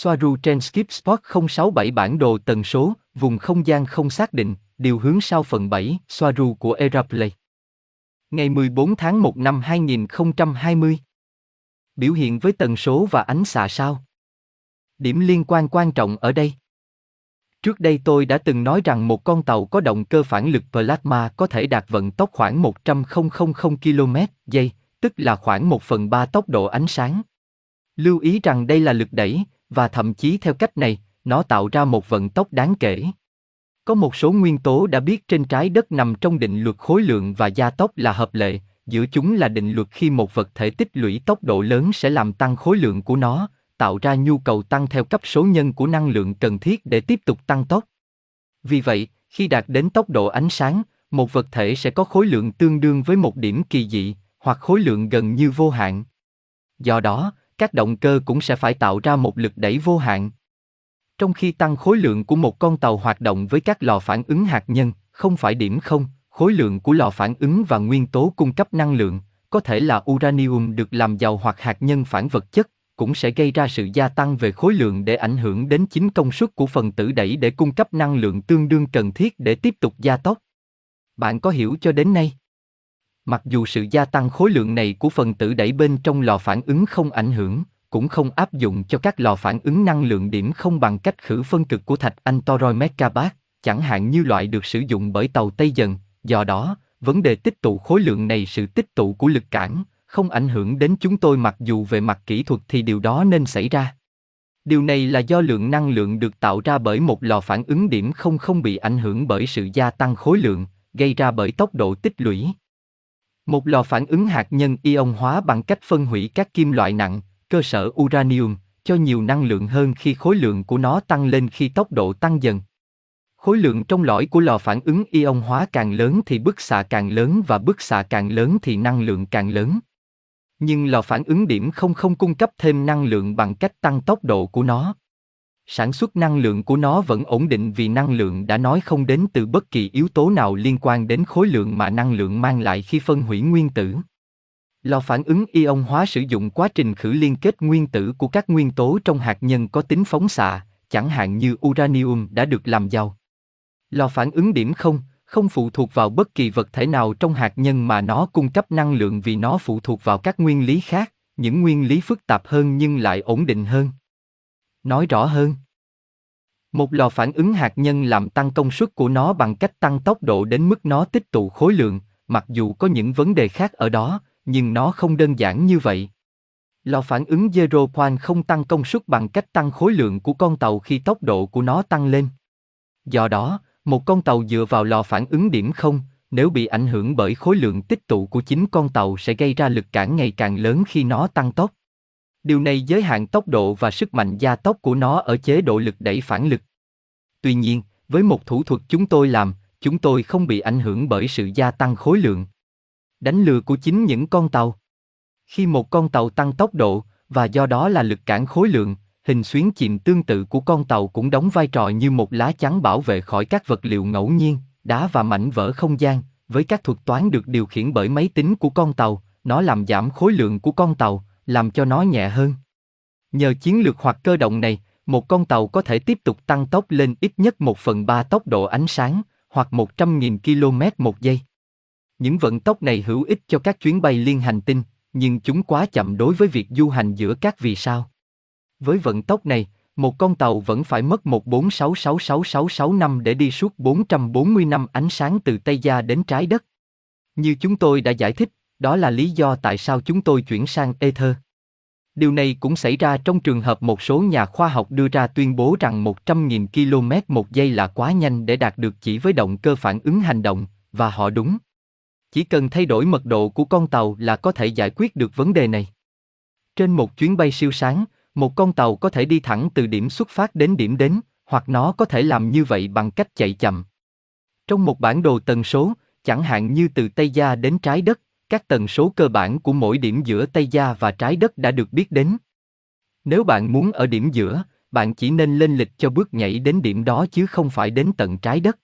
Soaru trên Skip Spot 067 bản đồ tần số, vùng không gian không xác định, điều hướng sau phần 7, Soaru của Aeroplay. Ngày 14 tháng 1 năm 2020. Biểu hiện với tần số và ánh xạ sao? Điểm liên quan quan trọng ở đây. Trước đây tôi đã từng nói rằng một con tàu có động cơ phản lực plasma có thể đạt vận tốc khoảng 100 km giây, tức là khoảng 1 phần 3 tốc độ ánh sáng. Lưu ý rằng đây là lực đẩy, và thậm chí theo cách này, nó tạo ra một vận tốc đáng kể. Có một số nguyên tố đã biết trên trái đất nằm trong định luật khối lượng và gia tốc là hợp lệ, giữa chúng là định luật khi một vật thể tích lũy tốc độ lớn sẽ làm tăng khối lượng của nó, tạo ra nhu cầu tăng theo cấp số nhân của năng lượng cần thiết để tiếp tục tăng tốc. Vì vậy, khi đạt đến tốc độ ánh sáng, một vật thể sẽ có khối lượng tương đương với một điểm kỳ dị, hoặc khối lượng gần như vô hạn. Do đó, các động cơ cũng sẽ phải tạo ra một lực đẩy vô hạn. Trong khi tăng khối lượng của một con tàu hoạt động với các lò phản ứng hạt nhân, không phải điểm không, khối lượng của lò phản ứng và nguyên tố cung cấp năng lượng, có thể là uranium được làm giàu hoặc hạt nhân phản vật chất, cũng sẽ gây ra sự gia tăng về khối lượng để ảnh hưởng đến chính công suất của phần tử đẩy để cung cấp năng lượng tương đương cần thiết để tiếp tục gia tốc. Bạn có hiểu cho đến nay? Mặc dù sự gia tăng khối lượng này của phần tử đẩy bên trong lò phản ứng không ảnh hưởng, cũng không áp dụng cho các lò phản ứng năng lượng điểm không bằng cách khử phân cực của thạch anh toroi megabat, chẳng hạn như loại được sử dụng bởi tàu Tây Dần, do đó, vấn đề tích tụ khối lượng này sự tích tụ của lực cản, không ảnh hưởng đến chúng tôi mặc dù về mặt kỹ thuật thì điều đó nên xảy ra. Điều này là do lượng năng lượng được tạo ra bởi một lò phản ứng điểm không không bị ảnh hưởng bởi sự gia tăng khối lượng, gây ra bởi tốc độ tích lũy. Một lò phản ứng hạt nhân ion hóa bằng cách phân hủy các kim loại nặng, cơ sở uranium, cho nhiều năng lượng hơn khi khối lượng của nó tăng lên khi tốc độ tăng dần. Khối lượng trong lõi của lò phản ứng ion hóa càng lớn thì bức xạ càng lớn và bức xạ càng lớn thì năng lượng càng lớn. Nhưng lò phản ứng điểm không không cung cấp thêm năng lượng bằng cách tăng tốc độ của nó. Sản xuất năng lượng của nó vẫn ổn định vì năng lượng đã nói không đến từ bất kỳ yếu tố nào liên quan đến khối lượng mà năng lượng mang lại khi phân hủy nguyên tử. Lò phản ứng ion hóa sử dụng quá trình khử liên kết nguyên tử của các nguyên tố trong hạt nhân có tính phóng xạ, chẳng hạn như uranium đã được làm giàu. Lò phản ứng điểm không, không phụ thuộc vào bất kỳ vật thể nào trong hạt nhân mà nó cung cấp năng lượng vì nó phụ thuộc vào các nguyên lý khác, những nguyên lý phức tạp hơn nhưng lại ổn định hơn. Nói rõ hơn, một lò phản ứng hạt nhân làm tăng công suất của nó bằng cách tăng tốc độ đến mức nó tích tụ khối lượng, mặc dù có những vấn đề khác ở đó, nhưng nó không đơn giản như vậy. Lò phản ứng Zero Point không tăng công suất bằng cách tăng khối lượng của con tàu khi tốc độ của nó tăng lên. Do đó, một con tàu dựa vào lò phản ứng điểm không, nếu bị ảnh hưởng bởi khối lượng tích tụ của chính con tàu sẽ gây ra lực cản ngày càng lớn khi nó tăng tốc. Điều này giới hạn tốc độ và sức mạnh gia tốc của nó ở chế độ lực đẩy phản lực. Tuy nhiên, với một thủ thuật chúng tôi làm, chúng tôi không bị ảnh hưởng bởi sự gia tăng khối lượng. Đánh lừa của chính những con tàu. Khi một con tàu tăng tốc độ, và do đó là lực cản khối lượng, hình xuyến chìm tương tự của con tàu cũng đóng vai trò như một lá chắn bảo vệ khỏi các vật liệu ngẫu nhiên, đá và mảnh vỡ không gian. Với các thuật toán được điều khiển bởi máy tính của con tàu, nó làm giảm khối lượng của con tàu, làm cho nó nhẹ hơn. Nhờ chiến lược hoặc cơ động này, một con tàu có thể tiếp tục tăng tốc lên ít nhất một phần ba tốc độ ánh sáng, hoặc 100.000 km một giây. Những vận tốc này hữu ích cho các chuyến bay liên hành tinh, nhưng chúng quá chậm đối với việc du hành giữa các vì sao. Với vận tốc này, một con tàu vẫn phải mất 1466666 năm để đi suốt 440 năm ánh sáng từ Tây Gia đến trái đất. Như chúng tôi đã giải thích, đó là lý do tại sao chúng tôi chuyển sang Ether. Điều này cũng xảy ra trong trường hợp một số nhà khoa học đưa ra tuyên bố rằng 100.000 km một giây là quá nhanh để đạt được chỉ với động cơ phản ứng hành động, và họ đúng. Chỉ cần thay đổi mật độ của con tàu là có thể giải quyết được vấn đề này. Trên một chuyến bay siêu sáng, một con tàu có thể đi thẳng từ điểm xuất phát đến điểm đến, hoặc nó có thể làm như vậy bằng cách chạy chậm. Trong một bản đồ tần số, chẳng hạn như từ Tây Gia đến trái đất, các tần số cơ bản của mỗi điểm giữa Tây Gia và trái đất đã được biết đến. Nếu bạn muốn ở điểm giữa, bạn chỉ nên lên lịch cho bước nhảy đến điểm đó chứ không phải đến tận trái đất.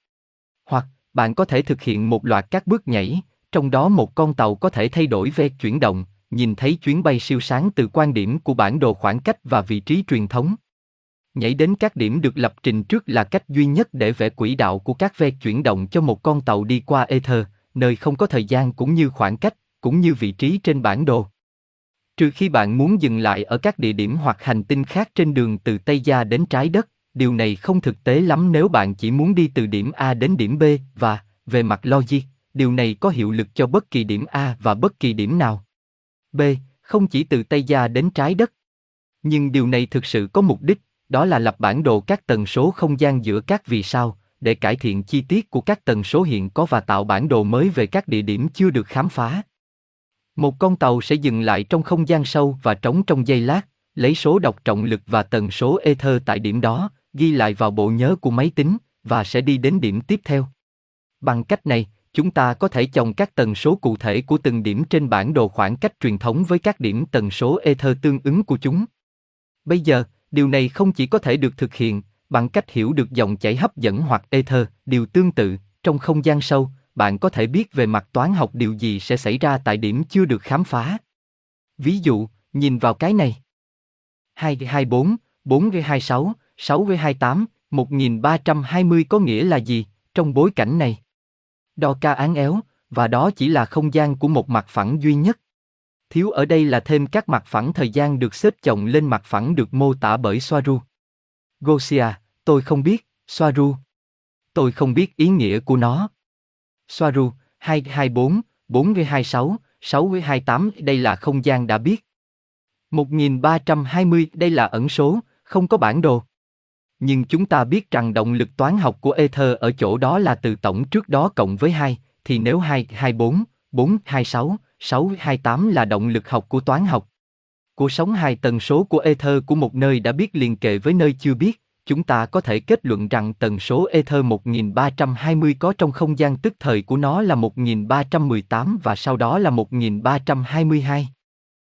Hoặc, bạn có thể thực hiện một loạt các bước nhảy, trong đó một con tàu có thể thay đổi ve chuyển động, nhìn thấy chuyến bay siêu sáng từ quan điểm của bản đồ khoảng cách và vị trí truyền thống. Nhảy đến các điểm được lập trình trước là cách duy nhất để vẽ quỹ đạo của các ve chuyển động cho một con tàu đi qua ether, nơi không có thời gian cũng như khoảng cách, cũng như vị trí trên bản đồ. Trừ khi bạn muốn dừng lại ở các địa điểm hoặc hành tinh khác trên đường từ Tây Gia đến trái đất, điều này không thực tế lắm nếu bạn chỉ muốn đi từ điểm A đến điểm B và, về mặt logic, điều này có hiệu lực cho bất kỳ điểm A và bất kỳ điểm nào. B. Không chỉ từ Tây Gia đến trái đất. Nhưng điều này thực sự có mục đích, đó là lập bản đồ các tần số không gian giữa các vì sao, để cải thiện chi tiết của các tần số hiện có và tạo bản đồ mới về các địa điểm chưa được khám phá. Một con tàu sẽ dừng lại trong không gian sâu và trống trong giây lát, lấy số đọc trọng lực và tần số ether tại điểm đó, ghi lại vào bộ nhớ của máy tính, và sẽ đi đến điểm tiếp theo. Bằng cách này, chúng ta có thể chồng các tần số cụ thể của từng điểm trên bản đồ khoảng cách truyền thống với các điểm tần số ether tương ứng của chúng. Bây giờ, điều này không chỉ có thể được thực hiện bằng cách hiểu được dòng chảy hấp dẫn hoặc ether, điều tương tự, trong không gian sâu, bạn có thể biết về mặt toán học điều gì sẽ xảy ra tại điểm chưa được khám phá. Ví dụ, nhìn vào cái này. 224, 426, 628, 1320 có nghĩa là gì trong bối cảnh này? Đo ca án éo, và đó chỉ là không gian của một mặt phẳng duy nhất. Thiếu ở đây là thêm các mặt phẳng thời gian được xếp chồng lên mặt phẳng được mô tả bởi Soaru. Gosia, tôi không biết, Soaru. Tôi không biết ý nghĩa của nó. Soaru, 224, 426, 628 đây là không gian đã biết. 1320 đây là ẩn số, không có bản đồ. Nhưng chúng ta biết rằng động lực toán học của ether ở chỗ đó là từ tổng trước đó cộng với 2, thì nếu 2, 24, 4, 26, 6, 28 là động lực học của toán học. Của sóng hai tần số của ether của một nơi đã biết liền kề với nơi chưa biết, chúng ta có thể kết luận rằng tần số ether 1320 có trong không gian tức thời của nó là 1318 và sau đó là 1322.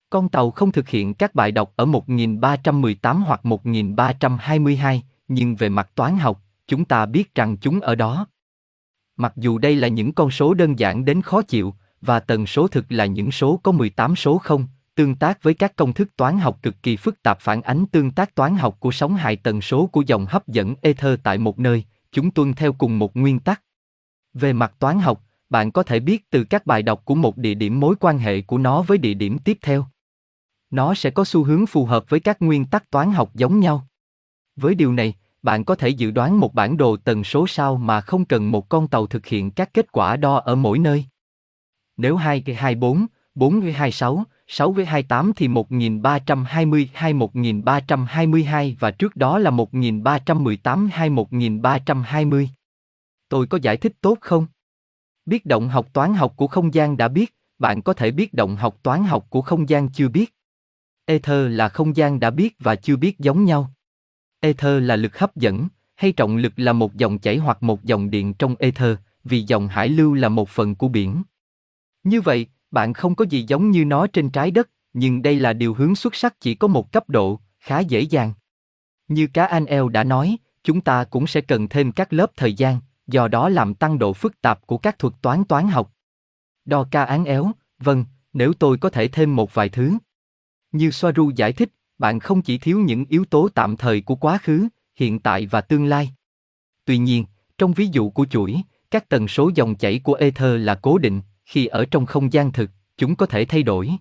Con tàu không thực hiện các bài đọc ở 1318 hoặc 1322, nhưng về mặt toán học, chúng ta biết rằng chúng ở đó. Mặc dù đây là những con số đơn giản đến khó chịu, và tần số thực là những số có 18 số không, tương tác với các công thức toán học cực kỳ phức tạp phản ánh tương tác toán học của sóng hài tần số của dòng hấp dẫn ether tại một nơi, chúng tuân theo cùng một nguyên tắc. Về mặt toán học, bạn có thể biết từ các bài đọc của một địa điểm mối quan hệ của nó với địa điểm tiếp theo. Nó sẽ có xu hướng phù hợp với các nguyên tắc toán học giống nhau. Với điều này, bạn có thể dự đoán một bản đồ tần số sao mà không cần một con tàu thực hiện các kết quả đo ở mỗi nơi. Nếu 2 24, 4 26, 6 với 28 thì 1320 hay 1322 và trước đó là 1318 hay 1320. Tôi có giải thích tốt không? Biết động học toán học của không gian đã biết, bạn có thể biết động học toán học của không gian chưa biết. Ether là không gian đã biết và chưa biết giống nhau. Ether là lực hấp dẫn, hay trọng lực là một dòng chảy hoặc một dòng điện trong ether, vì dòng hải lưu là một phần của biển. Như vậy, bạn không có gì giống như nó trên trái đất, nhưng đây là điều hướng xuất sắc chỉ có một cấp độ, khá dễ dàng. Như cá anh eo đã nói, chúng ta cũng sẽ cần thêm các lớp thời gian, do đó làm tăng độ phức tạp của các thuật toán toán học. Đo ca án éo, vâng, nếu tôi có thể thêm một vài thứ. Như Soaru giải thích, bạn không chỉ thiếu những yếu tố tạm thời của quá khứ, hiện tại và tương lai. Tuy nhiên, trong ví dụ của chuỗi, các tần số dòng chảy của ether là cố định, khi ở trong không gian thực, chúng có thể thay đổi.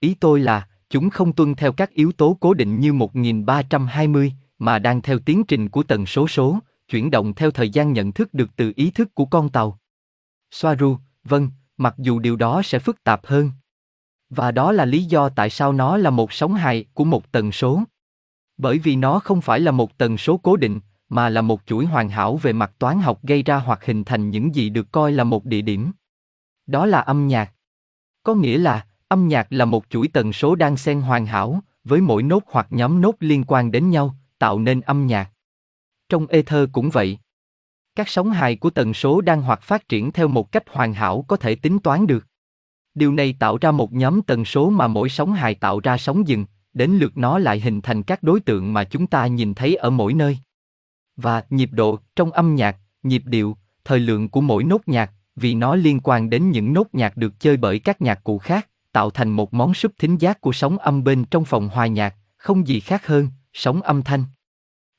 Ý tôi là, chúng không tuân theo các yếu tố cố định như 1320, mà đang theo tiến trình của tần số số, chuyển động theo thời gian nhận thức được từ ý thức của con tàu. Soaru, vâng, mặc dù điều đó sẽ phức tạp hơn. Và đó là lý do tại sao nó là một sóng hài của một tần số. Bởi vì nó không phải là một tần số cố định, mà là một chuỗi hoàn hảo về mặt toán học gây ra hoặc hình thành những gì được coi là một địa điểm. Đó là âm nhạc. Có nghĩa là, âm nhạc là một chuỗi tần số đang xen hoàn hảo, với mỗi nốt hoặc nhóm nốt liên quan đến nhau, tạo nên âm nhạc. Trong ether cũng vậy. Các sóng hài của tần số đang hoặc phát triển theo một cách hoàn hảo có thể tính toán được. Điều này tạo ra một nhóm tần số mà mỗi sóng hài tạo ra sóng dừng, đến lượt nó lại hình thành các đối tượng mà chúng ta nhìn thấy ở mỗi nơi. Và nhịp độ trong âm nhạc, nhịp điệu, thời lượng của mỗi nốt nhạc, vì nó liên quan đến những nốt nhạc được chơi bởi các nhạc cụ khác, tạo thành một món súp thính giác của sóng âm bên trong phòng hòa nhạc, không gì khác hơn, sóng âm thanh.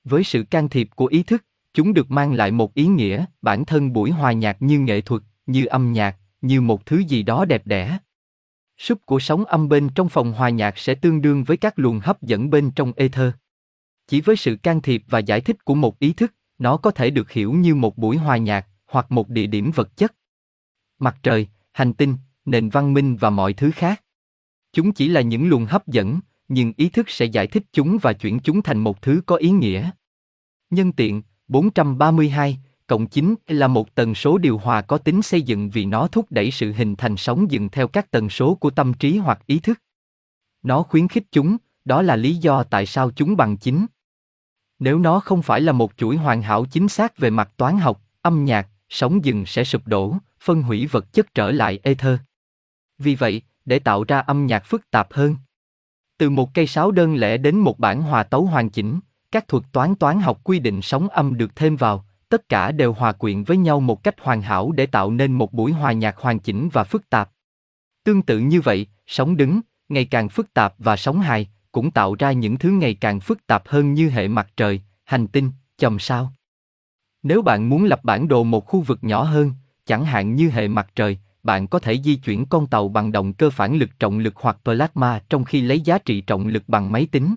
Với sự can thiệp của ý thức, chúng được mang lại một ý nghĩa, bản thân buổi hòa nhạc như nghệ thuật, như âm nhạc, như một thứ gì đó đẹp đẽ. Súp của sóng âm bên trong phòng hòa nhạc sẽ tương đương với các luồng hấp dẫn bên trong ether. Chỉ với sự can thiệp và giải thích của một ý thức, nó có thể được hiểu như một buổi hòa nhạc hoặc một địa điểm vật chất. Mặt trời, hành tinh, nền văn minh và mọi thứ khác. Chúng chỉ là những luồng hấp dẫn, nhưng ý thức sẽ giải thích chúng và chuyển chúng thành một thứ có ý nghĩa. Nhân tiện, 432, cộng 9 là một tần số điều hòa có tính xây dựng vì nó thúc đẩy sự hình thành sóng dừng theo các tần số của tâm trí hoặc ý thức. Nó khuyến khích chúng, đó là lý do tại sao chúng bằng 9. Nếu nó không phải là một chuỗi hoàn hảo chính xác về mặt toán học, âm nhạc, sóng dừng sẽ sụp đổ, phân hủy vật chất trở lại ether. Vì vậy, để tạo ra âm nhạc phức tạp hơn, từ một cây sáo đơn lẻ đến một bản hòa tấu hoàn chỉnh, các thuật toán toán học quy định sóng âm được thêm vào, tất cả đều hòa quyện với nhau một cách hoàn hảo để tạo nên một buổi hòa nhạc hoàn chỉnh và phức tạp. Tương tự như vậy, sóng đứng, ngày càng phức tạp và sóng hài, cũng tạo ra những thứ ngày càng phức tạp hơn như hệ mặt trời, hành tinh, chòm sao. Nếu bạn muốn lập bản đồ một khu vực nhỏ hơn, chẳng hạn như hệ mặt trời, bạn có thể di chuyển con tàu bằng động cơ phản lực trọng lực hoặc plasma trong khi lấy giá trị trọng lực bằng máy tính.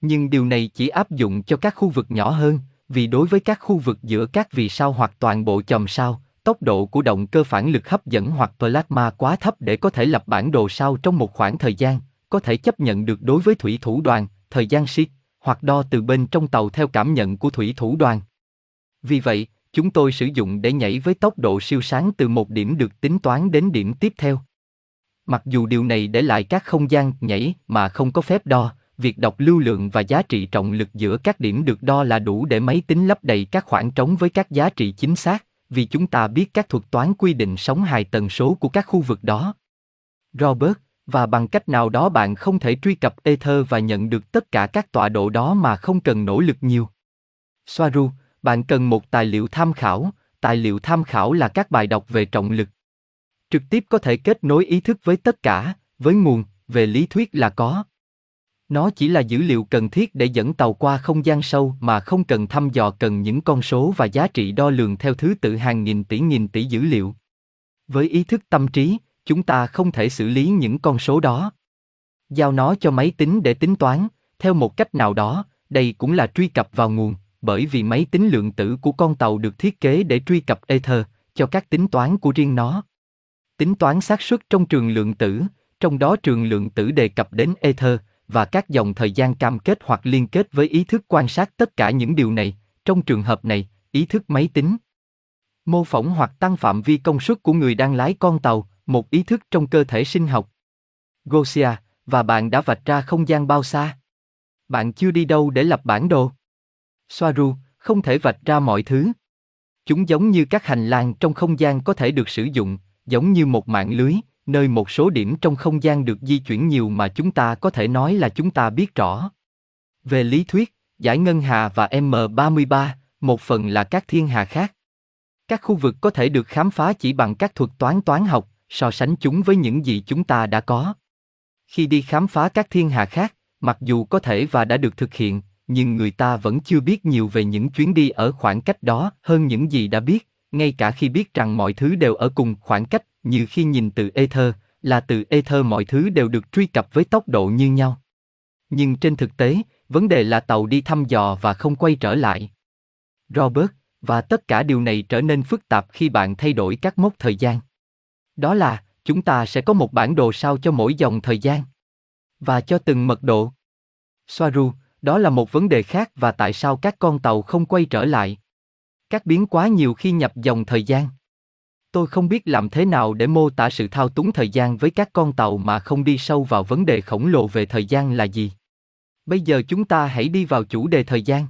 Nhưng điều này chỉ áp dụng cho các khu vực nhỏ hơn, vì đối với các khu vực giữa các vì sao hoặc toàn bộ chòm sao, tốc độ của động cơ phản lực hấp dẫn hoặc plasma quá thấp để có thể lập bản đồ sao trong một khoảng thời gian, có thể chấp nhận được đối với thủy thủ đoàn, thời gian siết, hoặc đo từ bên trong tàu theo cảm nhận của thủy thủ đoàn. Vì vậy, chúng tôi sử dụng để nhảy với tốc độ siêu sáng từ một điểm được tính toán đến điểm tiếp theo. Mặc dù điều này để lại các không gian nhảy mà không có phép đo, việc đọc lưu lượng và giá trị trọng lực giữa các điểm được đo là đủ để máy tính lấp đầy các khoảng trống với các giá trị chính xác, vì chúng ta biết các thuật toán quy định sóng hài tần số của các khu vực đó. Robert, và bằng cách nào đó bạn không thể truy cập Ether và nhận được tất cả các tọa độ đó mà không cần nỗ lực nhiều. Soaru, bạn cần một tài liệu tham khảo, tài liệu tham khảo là các bài đọc về trọng lực. Trực tiếp có thể kết nối ý thức với tất cả, với nguồn, về lý thuyết là có. Nó chỉ là dữ liệu cần thiết để dẫn tàu qua không gian sâu mà không cần thăm dò cần những con số và giá trị đo lường theo thứ tự hàng nghìn tỷ nghìn tỷ dữ liệu. Với ý thức tâm trí, chúng ta không thể xử lý những con số đó. Giao nó cho máy tính để tính toán, theo một cách nào đó, đây cũng là truy cập vào nguồn, bởi vì máy tính lượng tử của con tàu được thiết kế để truy cập Ether, cho các tính toán của riêng nó. Tính toán xác suất trong trường lượng tử, trong đó trường lượng tử đề cập đến Ether, và các dòng thời gian cam kết hoặc liên kết với ý thức quan sát tất cả những điều này, trong trường hợp này, ý thức máy tính. Mô phỏng hoặc tăng phạm vi công suất của người đang lái con tàu, một ý thức trong cơ thể sinh học. Gosia, và bạn đã vạch ra không gian bao xa? Bạn chưa đi đâu để lập bản đồ? Soaru, không thể vạch ra mọi thứ. Chúng giống như các hành lang trong không gian có thể được sử dụng, giống như một mạng lưới, nơi một số điểm trong không gian được di chuyển nhiều mà chúng ta có thể nói là chúng ta biết rõ. Về lý thuyết, giải ngân hà và M33, một phần là các thiên hà khác. Các khu vực có thể được khám phá chỉ bằng các thuật toán toán học, so sánh chúng với những gì chúng ta đã có. Khi đi khám phá các thiên hà khác, mặc dù có thể và đã được thực hiện, nhưng người ta vẫn chưa biết nhiều về những chuyến đi ở khoảng cách đó hơn những gì đã biết, ngay cả khi biết rằng mọi thứ đều ở cùng khoảng cách, như khi nhìn từ ether, là từ ether mọi thứ đều được truy cập với tốc độ như nhau. Nhưng trên thực tế, vấn đề là tàu đi thăm dò và không quay trở lại. Robert, và tất cả điều này trở nên phức tạp khi bạn thay đổi các mốc thời gian. Đó là, chúng ta sẽ có một bản đồ sao cho mỗi dòng thời gian. Và cho từng mật độ. Soaru, đó là một vấn đề khác và tại sao các con tàu không quay trở lại. Các biến quá nhiều khi nhập dòng thời gian. Tôi không biết làm thế nào để mô tả sự thao túng thời gian với các con tàu mà không đi sâu vào vấn đề khổng lồ về thời gian là gì. Bây giờ chúng ta hãy đi vào chủ đề thời gian.